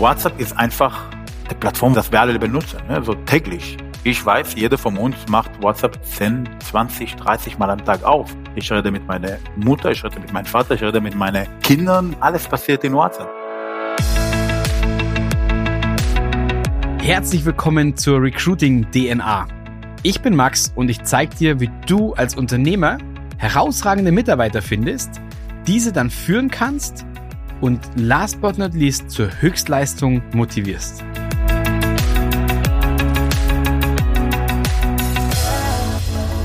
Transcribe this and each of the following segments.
WhatsApp ist einfach die Plattform, das wir alle benutzen, ne? so täglich. Ich weiß, jeder von uns macht WhatsApp 10, 20, 30 Mal am Tag auf. Ich rede mit meiner Mutter, ich rede mit meinem Vater, ich rede mit meinen Kindern. Alles passiert in WhatsApp. Herzlich willkommen zur Recruiting DNA. Ich bin Max und ich zeige dir, wie du als Unternehmer herausragende Mitarbeiter findest, diese dann führen kannst und last but not least zur Höchstleistung motivierst.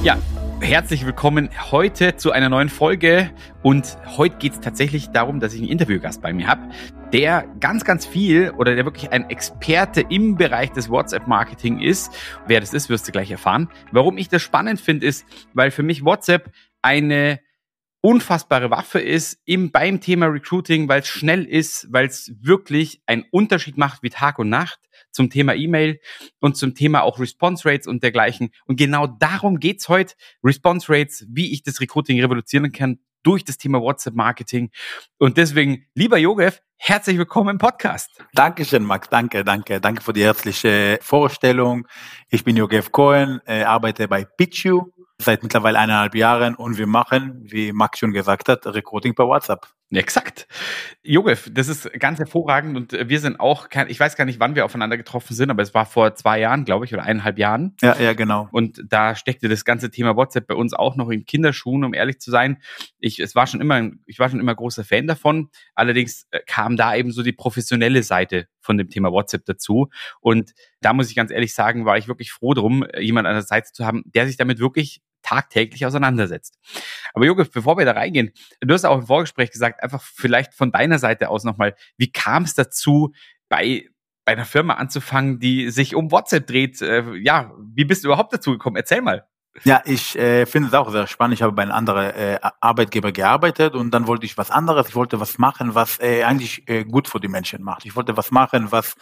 Ja, herzlich willkommen heute zu einer neuen Folge und heute geht es tatsächlich darum, dass ich einen Interviewgast bei mir habe, der ganz, ganz viel oder der wirklich ein Experte im Bereich des WhatsApp-Marketing ist. Wer das ist, wirst du gleich erfahren. Warum ich das spannend finde, ist, weil für mich WhatsApp eine unfassbare Waffe ist im, beim Thema Recruiting, weil es schnell ist, weil es wirklich einen Unterschied macht wie Tag und Nacht zum Thema E-Mail und zum Thema auch Response Rates und dergleichen. Und genau darum geht's heute. Response Rates, wie ich das Recruiting revolutionieren kann durch das Thema WhatsApp-Marketing. Und deswegen, lieber Jogef, herzlich willkommen im Podcast. Dankeschön, Max. Danke, danke. Danke für die herzliche Vorstellung. Ich bin Jogef Cohen, äh, arbeite bei Pitchu seit mittlerweile eineinhalb Jahren und wir machen, wie Max schon gesagt hat, Recruiting per WhatsApp. Exakt. Jogef, das ist ganz hervorragend und wir sind auch, ich weiß gar nicht, wann wir aufeinander getroffen sind, aber es war vor zwei Jahren, glaube ich, oder eineinhalb Jahren. Ja, ja, genau. Und da steckte das ganze Thema WhatsApp bei uns auch noch in Kinderschuhen, um ehrlich zu sein. Ich, es war schon immer, ich war schon immer großer Fan davon. Allerdings äh, kam da eben so die professionelle Seite von dem Thema WhatsApp dazu. Und da muss ich ganz ehrlich sagen, war ich wirklich froh drum, jemand an der Seite zu haben, der sich damit wirklich tagtäglich auseinandersetzt. Aber Jogef, bevor wir da reingehen, du hast auch im Vorgespräch gesagt, einfach vielleicht von deiner Seite aus nochmal, wie kam es dazu, bei bei einer Firma anzufangen, die sich um WhatsApp dreht. Äh, ja, wie bist du überhaupt dazu gekommen? Erzähl mal. Ja, ich äh, finde es auch sehr spannend. Ich habe bei einem anderen äh, Arbeitgeber gearbeitet und dann wollte ich was anderes. Ich wollte was machen, was äh, eigentlich äh, gut für die Menschen macht. Ich wollte was machen, was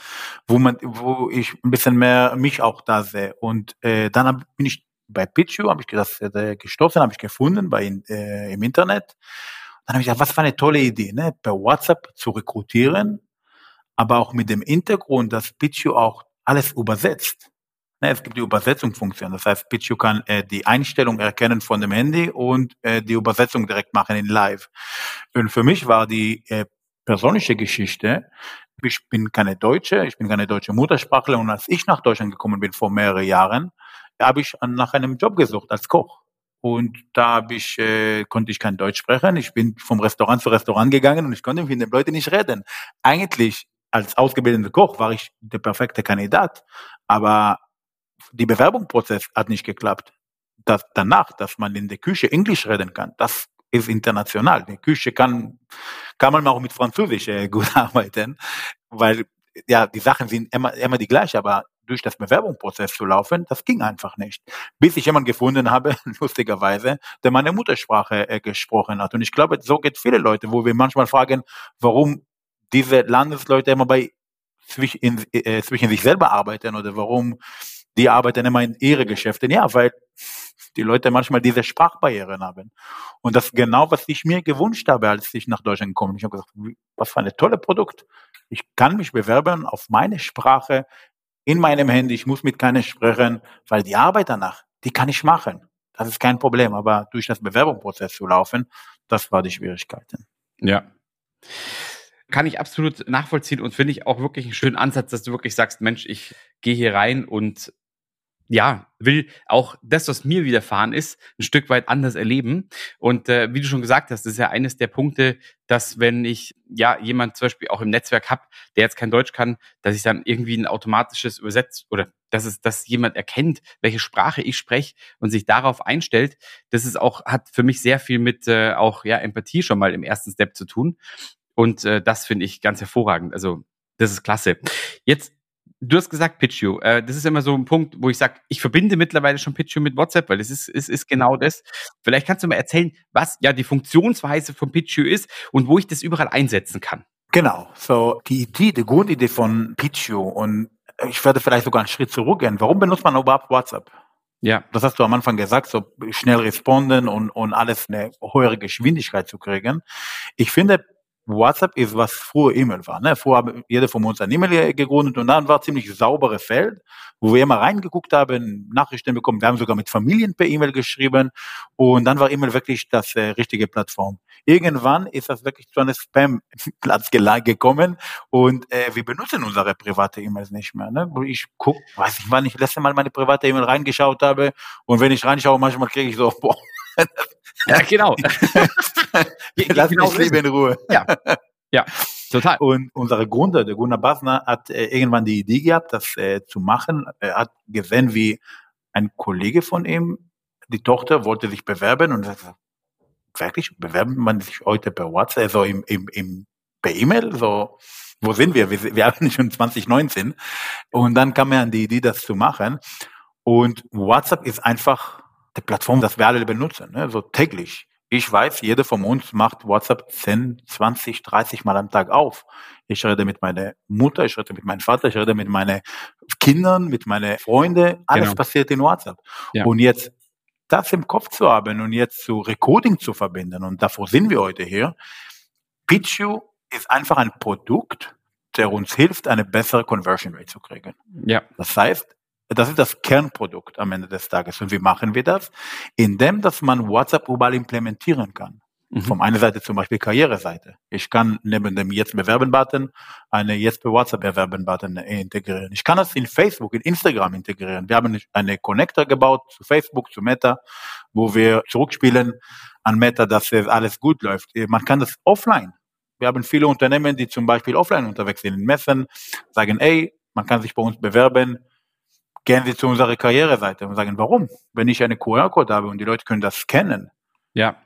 wo man, wo ich ein bisschen mehr mich auch da sehe. Und äh, dann bin ich bei Pitchu habe ich das äh, gestoßen, habe ich gefunden bei äh, im Internet. Dann habe ich gedacht, was für eine tolle Idee, ne? per WhatsApp zu rekrutieren, aber auch mit dem Hintergrund, dass Pitchu auch alles übersetzt. Ne, es gibt die Übersetzungsfunktion, das heißt, Pitchu kann äh, die Einstellung erkennen von dem Handy und äh, die Übersetzung direkt machen in Live. Und für mich war die äh, persönliche Geschichte, ich bin keine Deutsche, ich bin keine deutsche Muttersprachler und als ich nach Deutschland gekommen bin vor mehreren Jahren, habe ich nach einem Job gesucht als Koch. Und da habe ich, äh, konnte ich kein Deutsch sprechen. Ich bin vom Restaurant zu Restaurant gegangen und ich konnte mit den Leuten nicht reden. Eigentlich als ausgebildeter Koch war ich der perfekte Kandidat, aber die Bewerbungsprozess hat nicht geklappt. Das, danach, dass man in der Küche Englisch reden kann, das ist international. Die Küche kann, kann man auch mit Französisch äh, gut arbeiten, weil ja, die Sachen sind immer, immer die gleichen, aber durch das Bewerbungsprozess zu laufen, das ging einfach nicht. Bis ich jemanden gefunden habe, lustigerweise, der meine Muttersprache äh, gesprochen hat. Und ich glaube, so geht viele Leute, wo wir manchmal fragen, warum diese Landesleute immer bei zwischen, äh, zwischen sich selber arbeiten oder warum die arbeiten immer in ihre Geschäfte. Ja, weil die Leute manchmal diese Sprachbarrieren haben. Und das ist genau, was ich mir gewünscht habe, als ich nach Deutschland gekommen bin. Ich habe gesagt, was für ein tolles Produkt. Ich kann mich bewerben auf meine Sprache, in meinem Handy, ich muss mit keiner sprechen, weil die Arbeit danach, die kann ich machen. Das ist kein Problem, aber durch das Bewerbungsprozess zu laufen, das war die Schwierigkeiten. Ja. Kann ich absolut nachvollziehen und finde ich auch wirklich einen schönen Ansatz, dass du wirklich sagst, Mensch, ich gehe hier rein und ja, will auch das, was mir widerfahren ist, ein Stück weit anders erleben. Und äh, wie du schon gesagt hast, das ist ja eines der Punkte, dass wenn ich ja jemand zum Beispiel auch im Netzwerk habe, der jetzt kein Deutsch kann, dass ich dann irgendwie ein automatisches Übersetzt oder dass es, dass jemand erkennt, welche Sprache ich spreche und sich darauf einstellt, das ist auch, hat für mich sehr viel mit äh, auch ja Empathie schon mal im ersten Step zu tun. Und äh, das finde ich ganz hervorragend. Also das ist klasse. Jetzt Du hast gesagt Pitchu. Äh, das ist immer so ein Punkt, wo ich sage, ich verbinde mittlerweile schon Pitchu mit WhatsApp, weil es ist, es ist genau das. Vielleicht kannst du mal erzählen, was ja die Funktionsweise von Pitchu ist und wo ich das überall einsetzen kann. Genau. So die Idee, die Grundidee von Pitchu und ich werde vielleicht sogar einen Schritt zurückgehen. Warum benutzt man überhaupt WhatsApp? Ja. Das hast du am Anfang gesagt, so schnell responden und, und alles eine höhere Geschwindigkeit zu kriegen. Ich finde, WhatsApp ist, was früher E-Mail war. Ne? Früher haben jeder von uns ein E-Mail gegründet und dann war ziemlich saubere Feld, wo wir immer reingeguckt haben, Nachrichten bekommen. Wir haben sogar mit Familien per E-Mail geschrieben und dann war E-Mail wirklich das äh, richtige Plattform. Irgendwann ist das wirklich zu einem Spam-Platz gekommen und äh, wir benutzen unsere private E-Mails nicht mehr. Ne? Ich guck, weiß nicht, wann ich letzte Mal meine private E-Mail reingeschaut habe und wenn ich reinschaue, manchmal kriege ich so, boah, ja, genau. Lass genau mich lieber in Ruhe. Ja. Ja, total. Und unser Gründer, der Gunnar Basner, hat äh, irgendwann die Idee gehabt, das äh, zu machen. Er hat gesehen, wie ein Kollege von ihm, die Tochter, wollte sich bewerben und er sagte, wirklich, bewerben man sich heute per WhatsApp, also im, im, im, per E-Mail, so, wo sind wir? Wir, wir haben schon 2019. Und dann kam er an die Idee, das zu machen. Und WhatsApp ist einfach die Plattform, das wir alle benutzen, ne? so täglich. Ich weiß, jeder von uns macht WhatsApp 10, 20, 30 Mal am Tag auf. Ich rede mit meiner Mutter, ich rede mit meinem Vater, ich rede mit meinen Kindern, mit meinen Freunden. Alles genau. passiert in WhatsApp. Ja. Und jetzt das im Kopf zu haben und jetzt zu Recording zu verbinden, und davor sind wir heute hier, Pitchu ist einfach ein Produkt, der uns hilft, eine bessere Conversion Rate zu kriegen. Ja. Das heißt, das ist das Kernprodukt am Ende des Tages. Und wie machen wir das? Indem, dass man WhatsApp überall implementieren kann. Mhm. Von einer Seite zum Beispiel Karriereseite. Ich kann neben dem Jetzt bewerben-Button eine Jetzt bei WhatsApp bewerben-Button integrieren. Ich kann das in Facebook, in Instagram integrieren. Wir haben eine Connector gebaut zu Facebook, zu Meta, wo wir zurückspielen an Meta, dass alles gut läuft. Man kann das offline. Wir haben viele Unternehmen, die zum Beispiel offline unterwegs sind, in Messen, sagen, ey, man kann sich bei uns bewerben, gehen Sie zu unserer Karriereseite und sagen, warum? Wenn ich eine QR-Code habe und die Leute können das scannen, ja.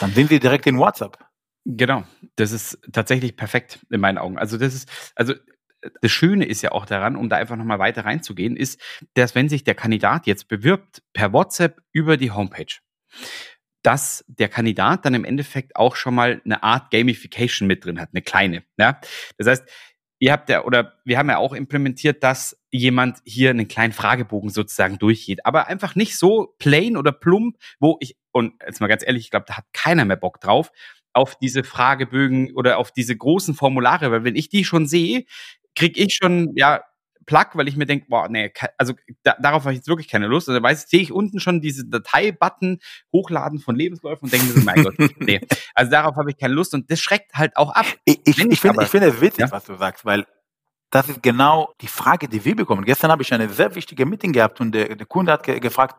dann sind Sie direkt in WhatsApp. Genau, das ist tatsächlich perfekt in meinen Augen. Also das ist, also das Schöne ist ja auch daran, um da einfach nochmal weiter reinzugehen, ist, dass wenn sich der Kandidat jetzt bewirbt per WhatsApp über die Homepage, dass der Kandidat dann im Endeffekt auch schon mal eine Art Gamification mit drin hat, eine kleine. Ja? Das heißt, ihr habt ja, oder wir haben ja auch implementiert, dass jemand hier einen kleinen Fragebogen sozusagen durchgeht. Aber einfach nicht so plain oder plump, wo ich, und jetzt mal ganz ehrlich, ich glaube, da hat keiner mehr Bock drauf, auf diese Fragebögen oder auf diese großen Formulare, weil wenn ich die schon sehe, krieg ich schon, ja, Plug, weil ich mir denke, boah, nee, also da, darauf habe ich jetzt wirklich keine Lust. Also weiß, sehe ich unten schon diese Datei-Button hochladen von Lebensläufen und denke mir so, mein Gott, nee. Also darauf habe ich keine Lust und das schreckt halt auch ab. Ich, ich, ich finde ich finde es witzig, ja? was du sagst, weil das ist genau die Frage, die wir bekommen. Gestern habe ich eine sehr wichtige Meeting gehabt und der, der Kunde hat ge gefragt,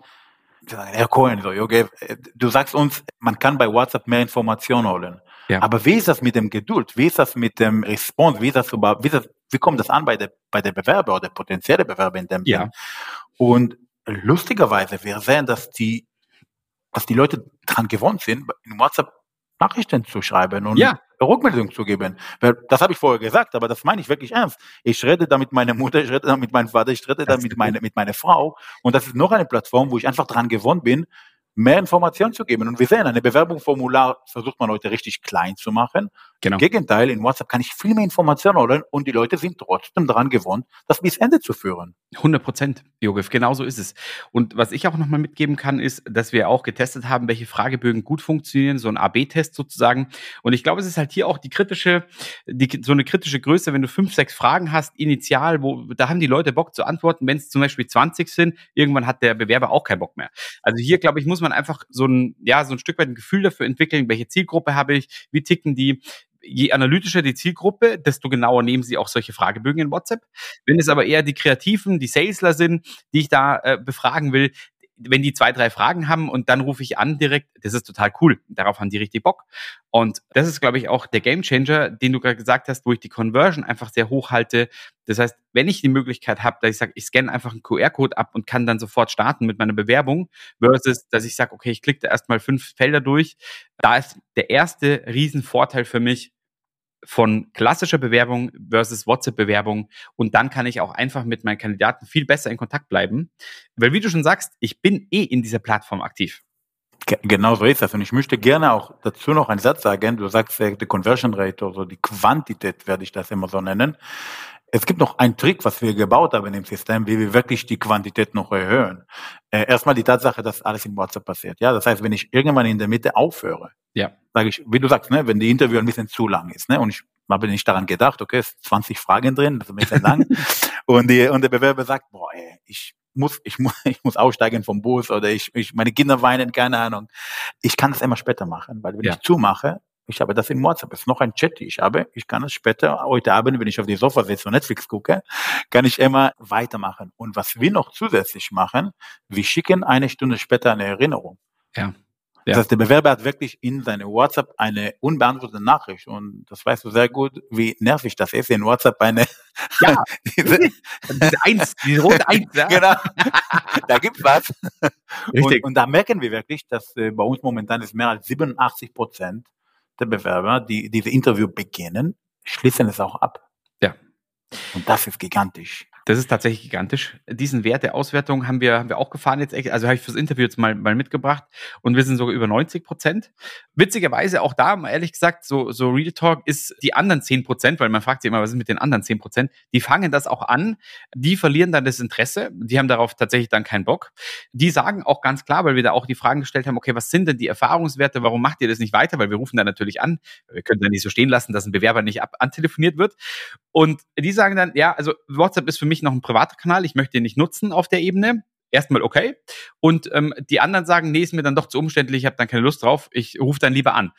Herr Cohen, so, okay, du sagst uns, man kann bei WhatsApp mehr Informationen holen. Ja. Aber wie ist das mit dem Geduld? Wie ist das mit dem Response? Wie ist das wie, ist das, wie kommt das an bei der, bei der Bewerber oder potenzielle Bewerber in dem ja. Und lustigerweise, wir sehen, dass die, dass die Leute dran gewohnt sind, in WhatsApp Nachrichten zu schreiben und ja. Rückmeldung zu geben. Das habe ich vorher gesagt, aber das meine ich wirklich ernst. Ich rede da mit meiner Mutter, ich rede da mit meinem Vater, ich rede da mit, meine, mit meiner Frau. Und das ist noch eine Plattform, wo ich einfach dran gewohnt bin, mehr Informationen zu geben. Und wir sehen, eine Bewerbungsformular versucht man heute richtig klein zu machen. Genau. Im Gegenteil, in WhatsApp kann ich viel mehr Informationen holen und die Leute sind trotzdem daran gewohnt, das bis Ende zu führen. 100 Prozent, Jogif, genau so ist es. Und was ich auch nochmal mitgeben kann, ist, dass wir auch getestet haben, welche Fragebögen gut funktionieren, so ein AB-Test sozusagen. Und ich glaube, es ist halt hier auch die kritische, die, so eine kritische Größe, wenn du fünf, sechs Fragen hast, initial, wo, da haben die Leute Bock zu antworten. Wenn es zum Beispiel 20 sind, irgendwann hat der Bewerber auch keinen Bock mehr. Also hier, glaube ich, muss man einfach so ein, ja, so ein Stück weit ein Gefühl dafür entwickeln, welche Zielgruppe habe ich, wie ticken die, je analytischer die Zielgruppe, desto genauer nehmen sie auch solche Fragebögen in WhatsApp. Wenn es aber eher die Kreativen, die Salesler sind, die ich da äh, befragen will, wenn die zwei, drei Fragen haben und dann rufe ich an direkt, das ist total cool. Darauf haben die richtig Bock. Und das ist, glaube ich, auch der Gamechanger, den du gerade gesagt hast, wo ich die Conversion einfach sehr hoch halte. Das heißt, wenn ich die Möglichkeit habe, dass ich sage, ich scanne einfach einen QR-Code ab und kann dann sofort starten mit meiner Bewerbung, versus, dass ich sage, okay, ich klicke da erstmal fünf Felder durch. Da ist der erste Riesenvorteil für mich, von klassischer Bewerbung versus WhatsApp-Bewerbung und dann kann ich auch einfach mit meinen Kandidaten viel besser in Kontakt bleiben. Weil wie du schon sagst, ich bin eh in dieser Plattform aktiv. Genau so ist das. Und ich möchte gerne auch dazu noch einen Satz sagen. Du sagst, die Conversion Rate oder die Quantität werde ich das immer so nennen. Es gibt noch einen Trick, was wir gebaut haben im System, wie wir wirklich die Quantität noch erhöhen. Äh, erstmal die Tatsache, dass alles in WhatsApp passiert. Ja, das heißt, wenn ich irgendwann in der Mitte aufhöre, ja. sage ich, wie du sagst, ne, wenn die Interview ein bisschen zu lang ist, ne, und ich habe nicht daran gedacht, okay, es sind 20 Fragen drin, das ist ein bisschen lang, und, die, und der Bewerber sagt, boah, ey, ich muss, ich muss, ich muss aussteigen vom Bus oder ich, ich, meine Kinder weinen, keine Ahnung. Ich kann es immer später machen, weil wenn Ja. ich zumache, ich habe das in WhatsApp, es ist noch ein Chat, die ich habe, ich kann es später, heute Abend, wenn ich auf die Sofa sitze und Netflix gucke, kann ich immer weitermachen. Und was wir noch zusätzlich machen, wir schicken eine Stunde später eine Erinnerung. Ja. Das Ja. heißt, der Bewerber hat wirklich in seine WhatsApp eine unbeantwortete Nachricht und das weißt du sehr gut, wie nervig das ist, in WhatsApp eine, Ja. diese, Diese Eins, diese rote Eins, ja. genau, da gibt's was. Richtig. Und, und da merken wir wirklich, dass äh, bei uns momentan ist mehr als 87 Prozent der Bewerber, die diese Interview beginnen, schließen es auch ab. Ja. Und das ist gigantisch. Das ist tatsächlich gigantisch. Diesen Wert der Auswertung haben wir, haben wir auch gefahren jetzt, also habe ich fürs Interview jetzt mal, mal mitgebracht und wir sind sogar über 90 Prozent. Witzigerweise auch da, ehrlich gesagt, so, so Real Talk ist die anderen 10 Prozent, weil man fragt sich immer, was ist mit den anderen 10 Prozent? Die fangen das auch an, die verlieren dann das Interesse, die haben darauf tatsächlich dann keinen Bock. Die sagen auch ganz klar, weil wir da auch die Fragen gestellt haben, okay, was sind denn die Erfahrungswerte, warum macht ihr das nicht weiter? Weil wir rufen da natürlich an, wir können da nicht so stehen lassen, dass ein Bewerber nicht ab antelefoniert wird. Und die sagen dann, ja, also WhatsApp ist für mich noch ein privater Kanal, ich möchte ihn nicht nutzen auf der Ebene. Erstmal okay. Und ähm, die anderen sagen, nee, ist mir dann doch zu umständlich, ich habe dann keine Lust drauf, ich rufe dann lieber an.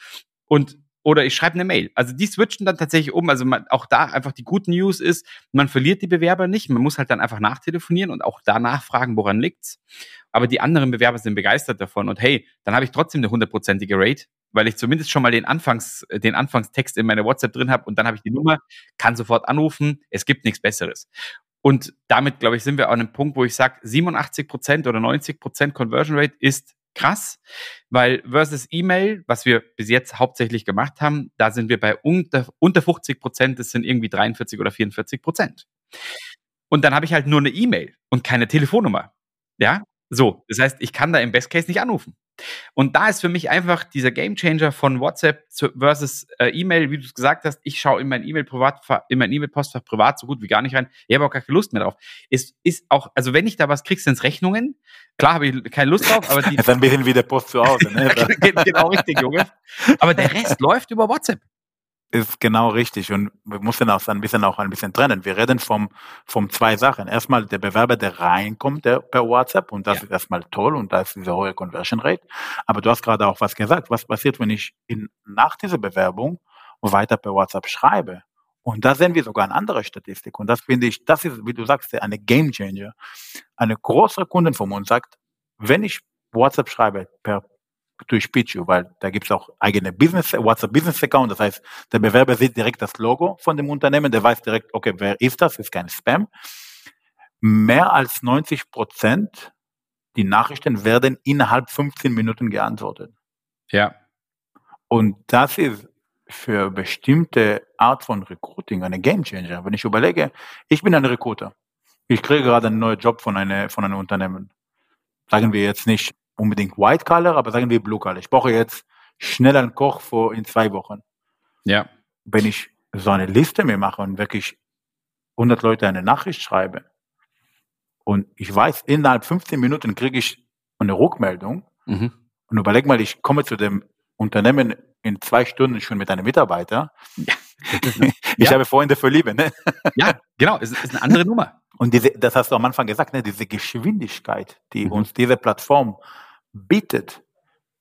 Und oder ich schreibe eine Mail. Also die switchen dann tatsächlich um. Also man, auch da einfach die gute News ist, man verliert die Bewerber nicht. Man muss halt dann einfach nachtelefonieren und auch da nachfragen, woran liegt's. Aber die anderen Bewerber sind begeistert davon. Und hey, dann habe ich trotzdem eine hundertprozentige Rate, weil ich zumindest schon mal den Anfangs, äh, den Anfangstext in meiner WhatsApp drin habe und dann habe ich die Nummer, kann sofort anrufen. Es gibt nichts Besseres. Und damit, glaube ich, sind wir an einem Punkt, wo ich sage, 87 Prozent oder 90 Prozent Conversion Rate ist krass, weil versus E-Mail, was wir bis jetzt hauptsächlich gemacht haben, da sind wir bei unter, unter 50 Prozent, das sind irgendwie 43 oder 44 Prozent. Und dann habe ich halt nur eine E-Mail und keine Telefonnummer. Ja, so. Das heißt, ich kann da im Best Case nicht anrufen. Und da ist für mich einfach dieser Gamechanger von WhatsApp versus äh, E-Mail, wie du es gesagt hast. Ich schaue in mein E-Mail privat, in mein E-Mail-Postfach privat so gut wie gar nicht rein. Ich habe auch gar keine Lust mehr drauf. Es ist auch, also wenn ich da was kriegst, sind's Rechnungen. Klar habe ich keine Lust drauf, aber die, Das ist ein bisschen wie der Post zu Hause. Ne? Genau richtig, Junge. Aber der Rest läuft über WhatsApp. Ist genau richtig. Und wir müssen auch ein bisschen auch ein bisschen trennen. Wir reden vom, vom zwei Sachen. Erstmal der Bewerber, der reinkommt der, per WhatsApp und das Ja. ist erstmal toll und da ist diese hohe Conversion Rate. Aber du hast gerade auch was gesagt. Was passiert, wenn ich in, nach dieser Bewerbung weiter per WhatsApp schreibe? Und da sehen wir sogar eine andere Statistik. Und das finde ich, das ist, wie du sagst, eine Game Changer. Eine große Kundin von uns sagt, wenn ich WhatsApp schreibe per durch Pichu, weil da gibt es auch eigene Business, WhatsApp Business Account. Das heißt, der Bewerber sieht direkt das Logo von dem Unternehmen, der weiß direkt, okay, wer ist das? Ist kein Spam. Mehr als 90 Prozent die Nachrichten werden innerhalb 15 Minuten geantwortet. Ja. Und das ist für bestimmte Art von Recruiting eine Gamechanger. Wenn ich überlege, ich bin ein Recruiter. Ich kriege gerade einen neuen Job von, einer, von einem Unternehmen. Sagen wir jetzt nicht unbedingt White Collar, aber sagen wir Blue Collar. Ich brauche jetzt schnell einen Koch vor in zwei Wochen. Ja. Wenn ich so eine Liste mir mache und wirklich 100 Leute eine Nachricht schreibe und ich weiß, innerhalb 15 Minuten kriege ich eine Rückmeldung Mhm. und überleg mal, ich komme zu dem Unternehmen in zwei Stunden schon mit einem Mitarbeiter. Ich Ja. habe Freunde für Liebe, ne? Ja, genau. Es ist eine andere Nummer. Und diese, das hast du am Anfang gesagt, ne? diese Geschwindigkeit, die Mhm. uns diese Plattform bietet,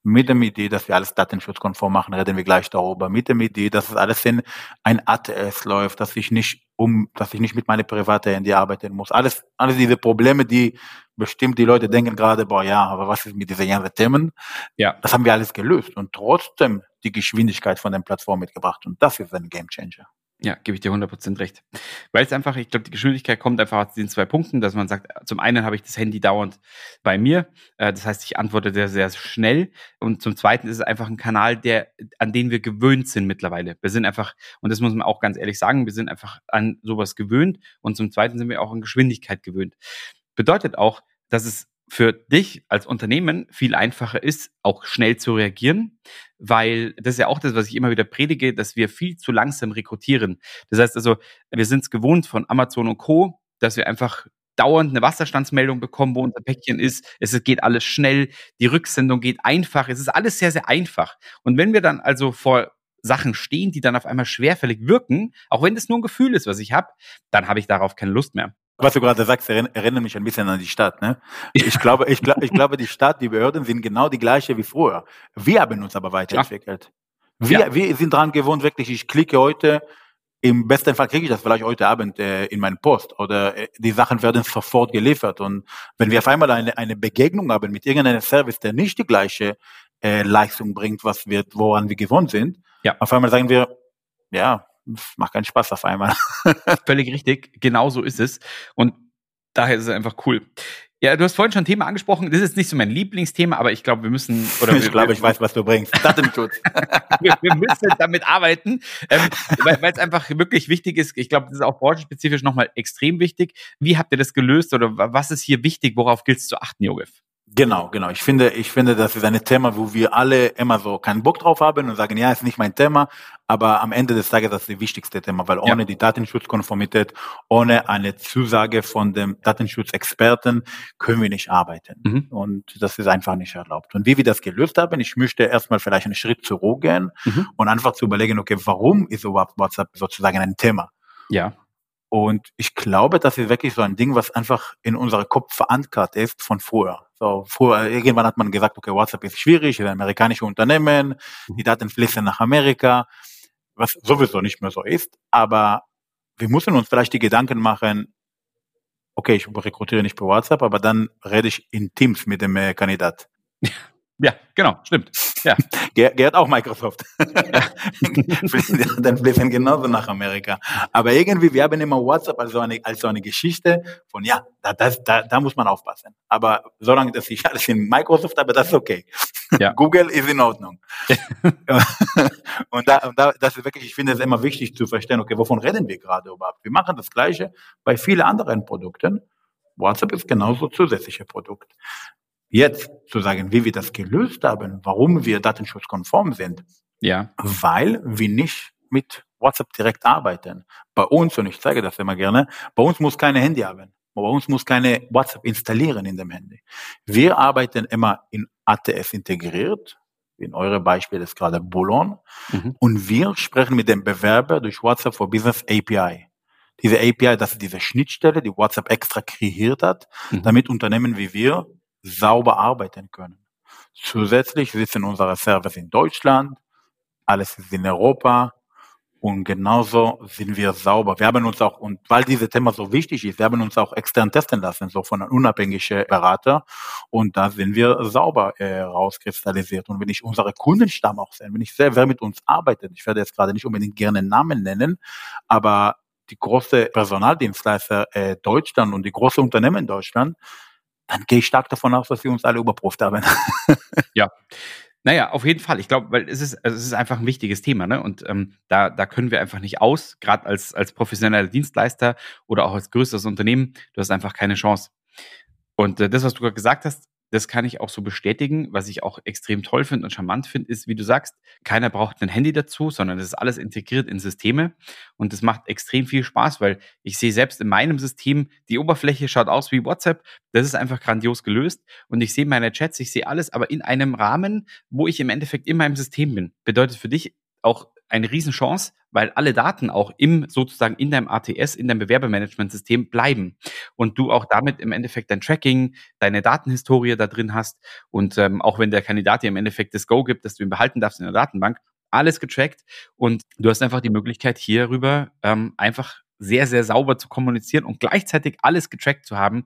mit der Idee, dass wir alles datenschutzkonform machen, reden wir gleich darüber, mit der Idee, dass es alles in ein ATS läuft, dass ich nicht um, dass ich nicht mit meiner privaten Handy arbeiten muss. Alles, alles diese Probleme, die bestimmt die Leute denken gerade, boah, ja, aber was ist mit diesen ganzen Themen? Ja. Das haben wir alles gelöst und trotzdem die Geschwindigkeit von den Plattformen mitgebracht. Und das ist ein Gamechanger. Ja, gebe ich dir 100% recht. Weil es einfach, ich glaube, die Geschwindigkeit kommt einfach aus diesen zwei Punkten, dass man sagt, zum einen habe ich das Handy dauernd bei mir, äh, das heißt, ich antworte sehr, sehr schnell und zum zweiten ist es einfach ein Kanal, der, an den wir gewöhnt sind mittlerweile. Wir sind einfach, und das muss man auch ganz ehrlich sagen, wir sind einfach an sowas gewöhnt und zum zweiten sind wir auch an Geschwindigkeit gewöhnt. Bedeutet auch, dass es für dich als Unternehmen viel einfacher ist, auch schnell zu reagieren, weil das ist ja auch das, was ich immer wieder predige, dass wir viel zu langsam rekrutieren. Das heißt also, wir sind es gewohnt von Amazon und Co., dass wir einfach dauernd eine Wasserstandsmeldung bekommen, wo unser Päckchen ist. Es geht alles schnell, die Rücksendung geht einfach. Es ist alles sehr, sehr einfach. Und wenn wir dann also vor Sachen stehen, die dann auf einmal schwerfällig wirken, auch wenn das nur ein Gefühl ist, was ich habe, dann habe ich darauf keine Lust mehr. Was du gerade sagst, erinnert mich ein bisschen an die Stadt. Ne? Ich glaube, ich, glaube, ich glaube, die Stadt, die Behörden sind genau die gleiche wie früher. Wir haben uns aber weiterentwickelt. Wir, ja. wir sind dran gewohnt, wirklich, ich klicke heute, im besten Fall kriege ich das vielleicht heute Abend äh, in meinen Post oder äh, die Sachen werden sofort geliefert. Und wenn wir auf einmal eine, eine Begegnung haben mit irgendeinem Service, der nicht die gleiche äh, Leistung bringt, was wir, woran wir gewohnt sind, ja. auf einmal sagen wir, ja, macht keinen Spaß auf einmal. Völlig richtig, genau so ist es. Und daher ist es einfach cool. Ja, du hast vorhin schon ein Thema angesprochen. Das ist nicht so mein Lieblingsthema, aber ich glaube, wir müssen. Oder ich glaube, ich weiß, was du bringst. Datenschutz. wir, wir müssen damit arbeiten, ähm, weil es einfach wirklich wichtig ist. Ich glaube, das ist auch branchenspezifisch nochmal extrem wichtig. Wie habt ihr das gelöst oder was ist hier wichtig? Worauf gilt es zu achten, Jogef? Genau, genau. Ich finde, ich finde, das ist ein Thema, wo wir alle immer so keinen Bock drauf haben und sagen, ja, ist nicht mein Thema, aber am Ende des Tages das ist das wichtigste Thema, weil ohne ja. die Datenschutzkonformität, ohne eine Zusage von dem Datenschutzexperten können wir nicht arbeiten. Mhm. Und das ist einfach nicht erlaubt. Und wie wir das gelöst haben, ich möchte erstmal vielleicht einen Schritt zurückgehen mhm. und einfach zu überlegen, okay, warum ist überhaupt WhatsApp sozusagen ein Thema? Ja. Und ich glaube, das ist wirklich so ein Ding, was einfach in unserem Kopf verankert ist von früher. So, früher, irgendwann hat man gesagt, okay, WhatsApp ist schwierig, ist ein amerikanisches Unternehmen, die Daten fließen nach Amerika, was sowieso nicht mehr so ist. Aber wir müssen uns vielleicht die Gedanken machen, okay, ich rekrutiere nicht per WhatsApp, aber dann rede ich in Teams mit dem äh, Kandidat. Ja, genau, stimmt. Ja. Ge gehört auch Microsoft. Dann fließen genauso nach Amerika. Aber irgendwie, wir haben immer WhatsApp als so eine, als so eine Geschichte von, ja, da, das, da, da muss man aufpassen. Aber solange das ich alles in Microsoft habe, das ist okay. Ja. Google ist in Ordnung. und da, und da, das ist wirklich, ich finde es immer wichtig zu verstehen, okay, wovon reden wir gerade überhaupt? Wir machen das Gleiche bei vielen anderen Produkten. WhatsApp ist genauso zusätzliche Produkt. Jetzt zu sagen, wie wir das gelöst haben, warum wir datenschutzkonform sind. Ja. Weil wir nicht mit WhatsApp direkt arbeiten. Bei uns, und ich zeige das immer gerne, bei uns muss keine Handy haben. Bei uns muss keine WhatsApp installieren in dem Handy. Wir arbeiten immer in ATS integriert. In eure Beispiel ist gerade Bullon. Mhm. Und wir sprechen mit dem Bewerber durch WhatsApp for Business API. Diese API, das ist diese Schnittstelle, die WhatsApp extra kreiert hat, mhm. damit Unternehmen wie wir sauber arbeiten können. Zusätzlich sitzen unsere Server in Deutschland, alles ist in Europa und genauso sind wir sauber. Wir haben uns auch, und weil dieses Thema so wichtig ist, wir haben uns auch extern testen lassen, so von einem unabhängigen Berater und da sind wir sauber äh, rauskristallisiert. Und wenn ich unsere Kundenstamm auch sehe, wenn ich sehe, wer mit uns arbeitet, ich werde jetzt gerade nicht unbedingt gerne Namen nennen, aber die große Personaldienstleister äh, Deutschland und die große Unternehmen Deutschland, dann gehe ich stark davon aus, dass wir uns alle überprüft haben. ja. Naja, auf jeden Fall. Ich glaube, weil es ist, also es ist einfach ein wichtiges Thema, ne? Und ähm, da, da können wir einfach nicht aus, gerade als, als professioneller Dienstleister oder auch als größeres Unternehmen, du hast einfach keine Chance. Und äh, das, was du gerade gesagt hast, das kann ich auch so bestätigen. Was ich auch extrem toll finde und charmant finde, ist, wie du sagst, keiner braucht ein Handy dazu, sondern es ist alles integriert in Systeme. Und das macht extrem viel Spaß, weil ich sehe selbst in meinem System, die Oberfläche schaut aus wie WhatsApp. Das ist einfach grandios gelöst. Und ich sehe meine Chats, ich sehe alles, aber in einem Rahmen, wo ich im Endeffekt in meinem System bin. Bedeutet für dich auch eine Riesenchance, weil alle Daten auch im sozusagen in deinem ATS, in deinem Bewerbermanagementsystem bleiben und du auch damit im Endeffekt dein Tracking, deine Datenhistorie da drin hast und ähm, auch wenn der Kandidat dir im Endeffekt das Go gibt, dass du ihn behalten darfst in der Datenbank, alles getrackt und du hast einfach die Möglichkeit hierüber ähm, einfach sehr, sehr sauber zu kommunizieren und gleichzeitig alles getrackt zu haben.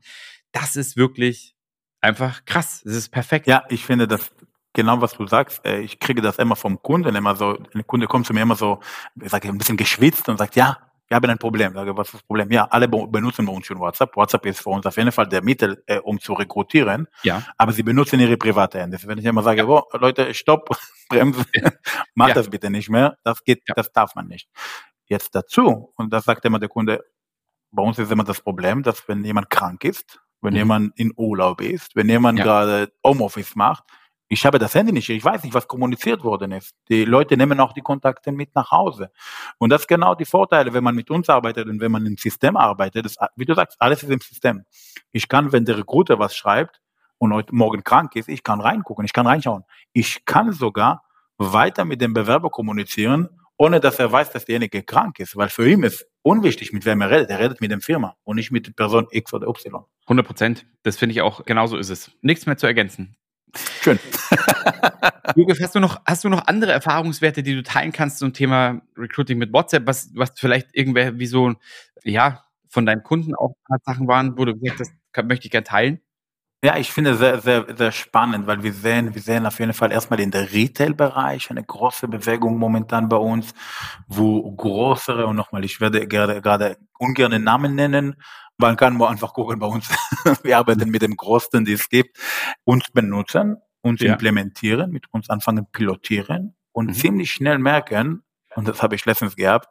Das ist wirklich einfach krass. Das ist perfekt. Ja, ich finde, das genau was du sagst. Äh, ich kriege das immer vom Kunden, immer so, ein Kunde kommt zu mir immer so, ich sage, ein bisschen geschwitzt und sagt, ja, wir haben ein Problem. Ich sage, was ist das Problem? Ja, alle benutzen bei uns schon WhatsApp. WhatsApp ist für uns auf jeden Fall der Mittel, äh, um zu rekrutieren. Ja. Aber sie benutzen ihre private Hände. Wenn ich immer sage, ja. oh, Leute, stopp, bremsen, ja. mach ja. das bitte nicht mehr. Das geht, das darf man nicht. Jetzt dazu, und das sagt immer der Kunde, bei uns ist immer das Problem, dass wenn jemand krank ist, wenn mhm. jemand in Urlaub ist, wenn jemand gerade Homeoffice macht. Ich habe das Handy nicht, ich weiß nicht, was kommuniziert worden ist. Die Leute nehmen auch die Kontakte mit nach Hause. Und das ist genau die Vorteile, wenn man mit uns arbeitet und wenn man im System arbeitet. Das, wie du sagst, alles ist im System. Ich kann, wenn der Recruiter was schreibt und heute morgen krank ist, ich kann reingucken, ich kann reinschauen. Ich kann sogar weiter mit dem Bewerber kommunizieren, ohne dass er weiß, dass derjenige krank ist, weil für ihn ist unwichtig, mit wem er redet. Er redet mit dem Firma und nicht mit Person X oder Y. 100 Prozent. Das finde ich auch, genauso ist es. Nichts mehr zu ergänzen. Schön. Jürgen, hast du noch, hast du noch andere Erfahrungswerte, die du teilen kannst zum Thema Recruiting mit WhatsApp, was, was vielleicht irgendwer wie so, ja, von deinen Kunden auch ein paar Sachen waren, wo du gesagt hast, kann, möchte ich gerne teilen? Ja, ich finde sehr, sehr, sehr spannend, weil wir sehen, wir sehen auf jeden Fall erstmal in der Retail-Bereich eine große Bewegung momentan bei uns, wo größere und nochmal, ich werde gerade, gerade ungern Namen nennen, man kann nur einfach gucken bei uns. wir arbeiten mit dem Größten, die es gibt, uns benutzen, uns ja. implementieren, mit uns anfangen pilotieren und mhm. ziemlich schnell merken, und das habe ich letztens gehabt,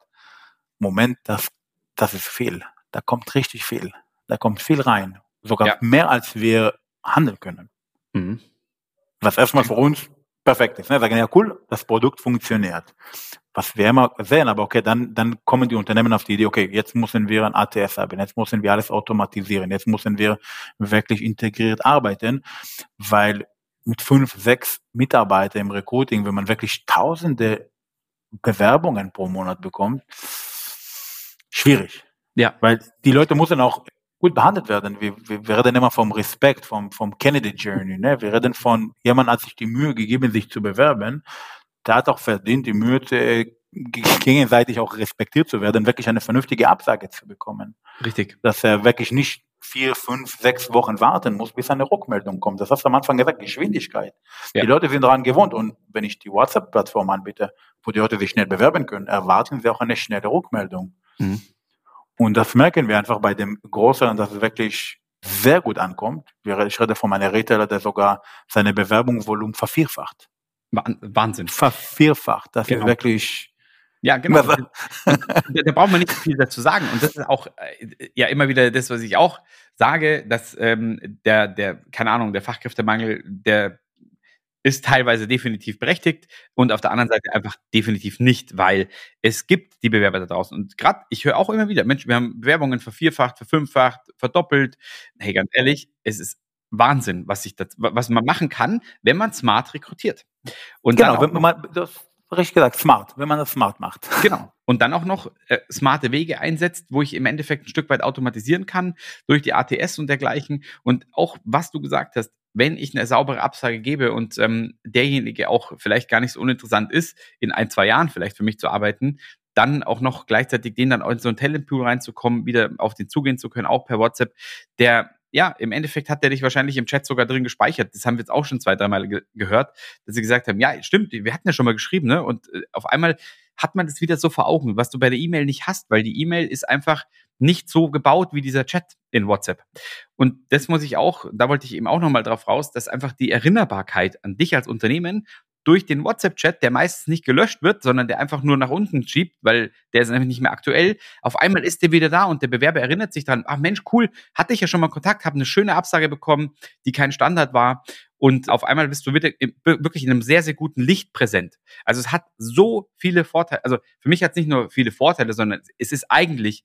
Moment, das, das ist viel. Da kommt richtig viel. Da kommt viel rein. Sogar ja. mehr als wir handeln können. Mhm. Was erstmal für uns perfekt ist. Ne? Sagen, ja cool, das Produkt funktioniert. Was wir immer sehen, aber okay, dann, dann kommen die Unternehmen auf die Idee, okay, jetzt müssen wir ein ATS haben, jetzt müssen wir alles automatisieren, jetzt müssen wir wirklich integriert arbeiten, weil mit fünf, sechs Mitarbeitern im Recruiting, wenn man wirklich tausende Bewerbungen pro Monat bekommt, schwierig. Ja. Weil die Leute müssen auch gut behandelt werden. Wir, wir, wir reden immer vom Respekt, vom, vom Kennedy Journey. Ne? Wir reden von jemand hat sich die Mühe gegeben, sich zu bewerben. Der hat auch verdient, die Mühe äh, gegenseitig auch respektiert zu werden, wirklich eine vernünftige Absage zu bekommen. Richtig. Dass er wirklich nicht vier, fünf, sechs Wochen warten muss, bis eine Rückmeldung kommt. Das hast du am Anfang gesagt, Geschwindigkeit. Ja. Die Leute sind daran gewohnt und wenn ich die WhatsApp-Plattform anbiete, wo die Leute sich schnell bewerben können, erwarten sie auch eine schnelle Rückmeldung. Mhm. Und das merken wir einfach bei dem Großen, dass es wirklich sehr gut ankommt. Ich rede von einem Retailer, der sogar seine Bewerbungsvolumen vervierfacht. Wahnsinn. Vervierfacht. Das genau. ist wirklich. Ja, genau. da, da braucht man nicht viel dazu sagen. Und das ist auch äh, ja immer wieder das, was ich auch sage, dass ähm, der, der, keine Ahnung, der Fachkräftemangel, der ist teilweise definitiv berechtigt und auf der anderen Seite einfach definitiv nicht, weil es gibt die Bewerber da draußen. Und gerade, ich höre auch immer wieder, Mensch, wir haben Bewerbungen vervierfacht, verfünffacht, verdoppelt. Hey, ganz ehrlich, es ist Wahnsinn, was sich das, was man machen kann, wenn man smart rekrutiert. Und genau, wenn man das richtig gesagt, smart, wenn man das smart macht. Genau. Und dann auch noch äh, smarte Wege einsetzt, wo ich im Endeffekt ein Stück weit automatisieren kann durch die ATS und dergleichen. Und auch, was du gesagt hast, wenn ich eine saubere Absage gebe und ähm, derjenige auch vielleicht gar nicht so uninteressant ist, in ein, zwei Jahren vielleicht für mich zu arbeiten, dann auch noch gleichzeitig den dann in so ein Talentpool reinzukommen, wieder auf den zugehen zu können, auch per WhatsApp, der ja, im Endeffekt hat der dich wahrscheinlich im Chat sogar drin gespeichert. Das haben wir jetzt auch schon zwei, dreimal ge gehört, dass sie gesagt haben, ja, stimmt, wir hatten ja schon mal geschrieben, ne? Und äh, auf einmal hat man das wieder so vor Augen, was du bei der E-Mail nicht hast, weil die E-Mail ist einfach nicht so gebaut wie dieser Chat in WhatsApp. Und das muss ich auch, da wollte ich eben auch nochmal drauf raus, dass einfach die Erinnerbarkeit an dich als Unternehmen durch den WhatsApp-Chat, der meistens nicht gelöscht wird, sondern der einfach nur nach unten schiebt, weil der ist nämlich nicht mehr aktuell. Auf einmal ist der wieder da und der Bewerber erinnert sich dran, ach Mensch, cool, hatte ich ja schon mal Kontakt, habe eine schöne Absage bekommen, die kein Standard war. Und auf einmal bist du wirklich in einem sehr, sehr guten Licht präsent. Also es hat so viele Vorteile. Also für mich hat es nicht nur viele Vorteile, sondern es ist eigentlich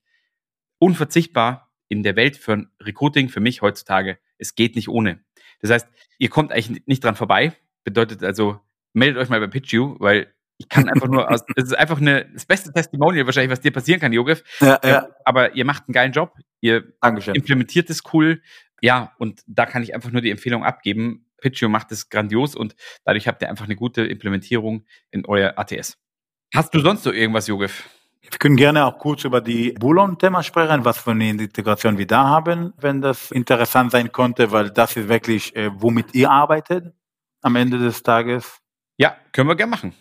unverzichtbar in der Welt für ein Recruiting für mich heutzutage. Es geht nicht ohne. Das heißt, ihr kommt eigentlich nicht dran vorbei. Bedeutet also, meldet euch mal bei PitchU, weil ich kann einfach nur aus, das ist einfach eine, das beste Testimonial wahrscheinlich, was dir passieren kann, Jogef. Ja, ja. Aber ihr macht einen geilen Job, ihr Dankeschön. implementiert es cool. Ja, und da kann ich einfach nur die Empfehlung abgeben. PitchU macht es grandios und dadurch habt ihr einfach eine gute Implementierung in euer ATS. Hast du sonst so irgendwas, Jogef? Wir können gerne auch kurz über die Bullon-Thema sprechen, was für eine Integration wir da haben, wenn das interessant sein konnte, weil das ist wirklich, äh, womit ihr arbeitet am Ende des Tages. Ja, können wir gerne machen.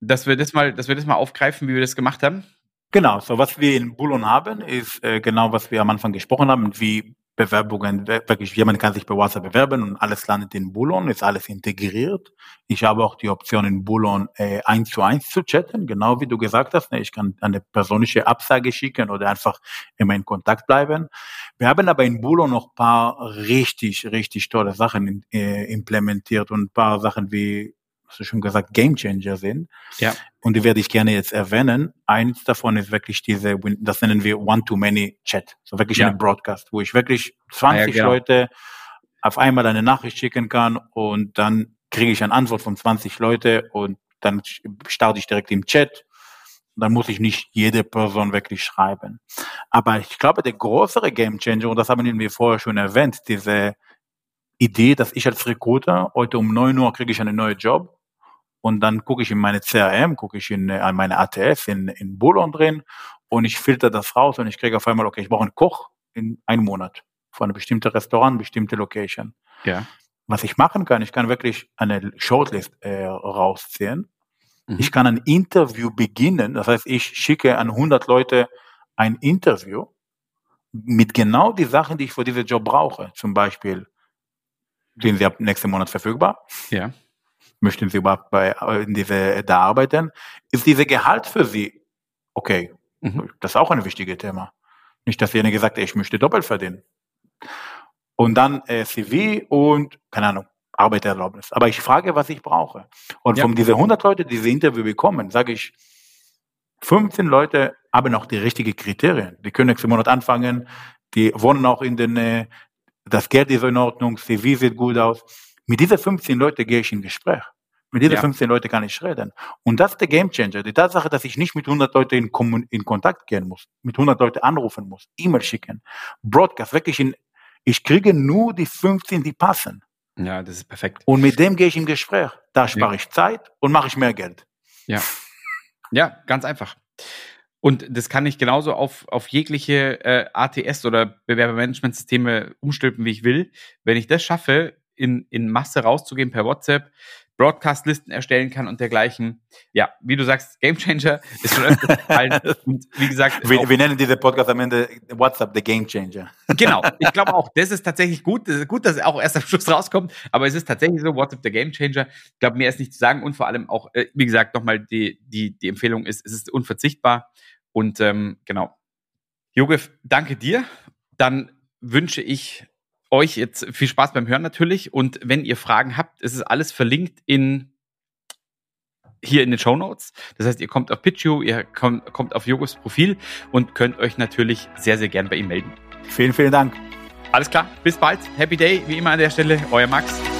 Dass wir das mal, dass wir das mal aufgreifen, wie wir das gemacht haben. Genau, so was wir in Bullon haben, ist äh, genau, was wir am Anfang gesprochen haben, wie Bewerbungen, wirklich, jemand kann sich bei WhatsApp bewerben und alles landet in Bullon, ist alles integriert. Ich habe auch die Option in Bullon äh, eins zu eins zu chatten, genau wie du gesagt hast. Ne? Ich kann eine persönliche Absage schicken oder einfach immer in Kontakt bleiben. Wir haben aber in Bullon noch paar richtig, richtig tolle Sachen äh, implementiert und paar Sachen wie hast du schon gesagt, Gamechanger sind. Ja. Und die werde ich gerne jetzt erwähnen. Eins davon ist wirklich diese, das nennen wir One-to-Many-Chat. So wirklich ja. ein Broadcast, wo ich wirklich 20 ah, ja, genau. Leute auf einmal eine Nachricht schicken kann und dann kriege ich eine Antwort von 20 Leute und dann starte ich direkt im Chat. Dann muss ich nicht jede Person wirklich schreiben. Aber ich glaube, der größere Gamechanger, und das haben wir vorher schon erwähnt, diese Idee, dass ich als Recruiter heute um 9 Uhr kriege ich einen neuen Job und dann gucke ich in meine CRM, gucke ich in, in meine ATS, in, in Bullhorn drin und ich filter das raus und ich kriege auf einmal, okay, ich brauche einen Koch in einem Monat für eine bestimmte Restaurant, bestimmte Location. Ja. Was ich machen kann, ich kann wirklich eine Shortlist äh, rausziehen. Mhm. Ich kann ein Interview beginnen, das heißt, ich schicke an 100 Leute ein Interview mit genau die Sachen, die ich für diesen Job brauche. Zum Beispiel, sind Sie ab nächsten Monat verfügbar? Ja möchten Sie überhaupt bei in diese da arbeiten? Ist diese Gehalt für Sie okay? Mhm. Das ist auch ein wichtiges Thema. Nicht, dass derjenige sagt, ich möchte doppelt verdienen. Und dann äh, CV und, keine Ahnung, Arbeiterlaubnis. Aber ich frage, was ich brauche. Und ja. von diesen 100 Leute, die diese Interview bekommen, sage ich, 15 Leute haben auch die richtigen Kriterien. Die können nächsten Monat anfangen, die wohnen auch in den, äh, das Geld ist in Ordnung, CV sieht gut aus. Mit diesen 15 Leuten gehe ich in Gespräch. Mit diesen ja. 15 Leuten kann ich reden. Und das ist der Gamechanger. Die Tatsache, dass ich nicht mit 100 Leuten in, Kommun in Kontakt gehen muss, mit 100 Leuten anrufen muss, E-Mail schicken, Broadcast, wirklich in, ich kriege nur die 15, die passen. Ja, das ist perfekt. Und mit dem gehe ich im Gespräch. Da spare ja. ich Zeit und mache ich mehr Geld. Ja. Ja, ganz einfach. Und das kann ich genauso auf, auf jegliche äh, ATS oder Bewerbermanagementsysteme umstülpen, wie ich will. Wenn ich das schaffe, in, in Masse rauszugehen per WhatsApp, Broadcast-Listen erstellen kann und dergleichen. Ja, wie du sagst, Gamechanger ist schon öfter gefallen. und wie gesagt. Wir, wir nennen diese Podcast am Ende WhatsApp the Gamechanger. Genau. Ich glaube auch, das ist tatsächlich gut. Das ist gut, dass es auch erst am Schluss rauskommt. Aber es ist tatsächlich so, WhatsApp the Gamechanger. Ich glaube, mehr ist nicht zu sagen. Und vor allem auch, äh, wie gesagt, nochmal die, die, die Empfehlung ist, es ist unverzichtbar. Und ähm, genau. Jogef, danke dir. Dann wünsche ich euch jetzt viel Spaß beim Hören natürlich. Und wenn ihr Fragen habt, ist es alles verlinkt in hier in den Show Notes. Das heißt, ihr kommt auf PitchU, ihr kommt, kommt auf Jogos Profil und könnt euch natürlich sehr, sehr gern bei ihm melden. Vielen, vielen Dank. Alles klar, bis bald. Happy Day, wie immer an der Stelle. Euer Max.